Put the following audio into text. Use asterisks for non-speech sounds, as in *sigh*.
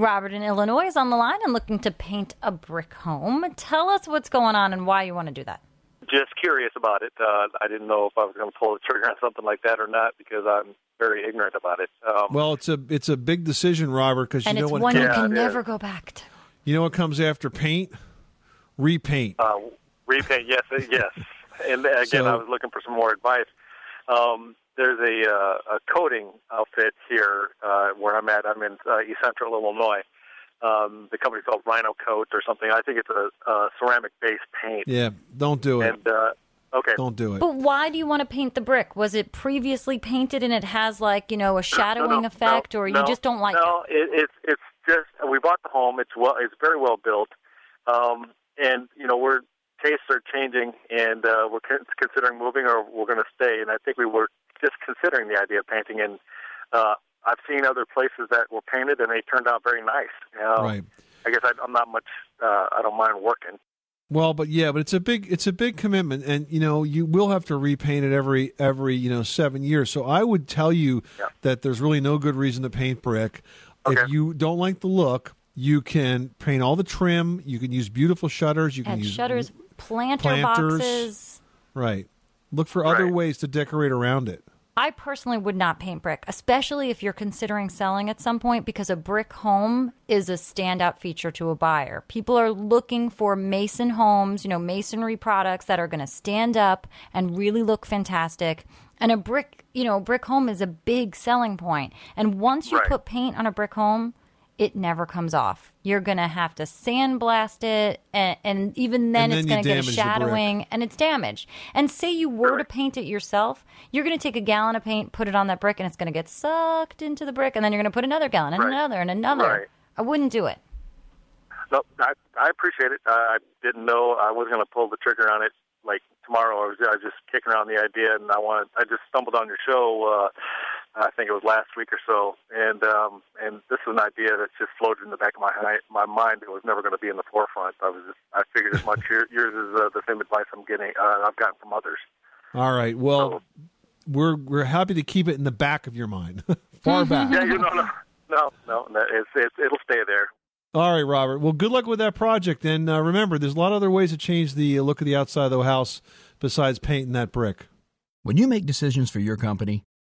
Robert in Illinois is on the line and looking to paint a brick home. Tell us what's going on and why you want to do that. Just curious about it. Uh, I didn't know if I was going to pull the trigger on something like that or not because I'm very ignorant about it. Um, Well, it's a it's a big decision, Robert, because you And know it's what one you Yeah, can it never is. go back to. you know what comes after paint, repaint. uh, repaint, yes, uh, yes. And again, So- I was looking for some more advice. Um, there's a, uh, a coating outfit here uh, where I'm at. I'm in uh, East Central Illinois. Um, the company's called Rhino Coat or something. I think it's a, a ceramic-based paint. yeah, don't do it. And uh, okay, Don't do it. But why do you want to paint the brick? Was it previously painted and it has like, you know, a shadowing no, effect no, or you no, just don't like it? no, it? it's it's just we bought the home. It's well, it's very well built, um, and you know we're tastes are changing, and uh, we're considering moving or we're going to stay. And I think we were just considering the idea of painting. And uh, I've seen other places that were painted and they turned out very nice. Um, Right. I guess I, I'm not much. Uh, I don't mind working. Well, but yeah, but it's a big it's a big commitment, and you know you will have to repaint it every every you know seven years. So I would tell you Yeah. that there's really no good reason to paint brick. Okay. If you don't like the look, you can paint all the trim. You can use beautiful shutters. You can Add use shutters, planter planters. boxes. Right. Look for other Right. ways to decorate around it. I personally would not paint brick, especially if you're considering selling at some point, because a brick home is a standout feature to a buyer. People are looking for mason homes, you know, masonry products that are going to stand up and really look fantastic. And a brick, you know, brick home is a big selling point. And once you Right. put paint on a brick home, it never comes off. You're going to have to sandblast it, and, and even then, And then it's going to get a damage the brick. shadowing and it's damaged. And say you were to paint it yourself, you're going to take a gallon of paint, put it on that brick, and it's going to get sucked into the brick, and then you're going to put another gallon and Right. another and another. Right. I wouldn't do it. No, I, I appreciate it. I didn't know I was going to pull the trigger on it like tomorrow. I was, I was just kicking around the idea, and I wanted. I just stumbled on your show. Uh, I think it was last week or so, and um, and this is an idea that's just floated in the back of my my mind. It was never going to be in the forefront. I was just, I figured as much. Yours is uh, the same advice I'm getting. Uh, I've gotten from others. All right. Well, we're we're happy to keep it in the back of your mind, *laughs* far back. Yeah, you know, no, no, no. no it's, it's it'll stay there. All right, Robert. Well, good luck with that project. And uh, remember, there's a lot of other ways to change the uh, look of the outside of the house besides painting that brick. When you make decisions for your company,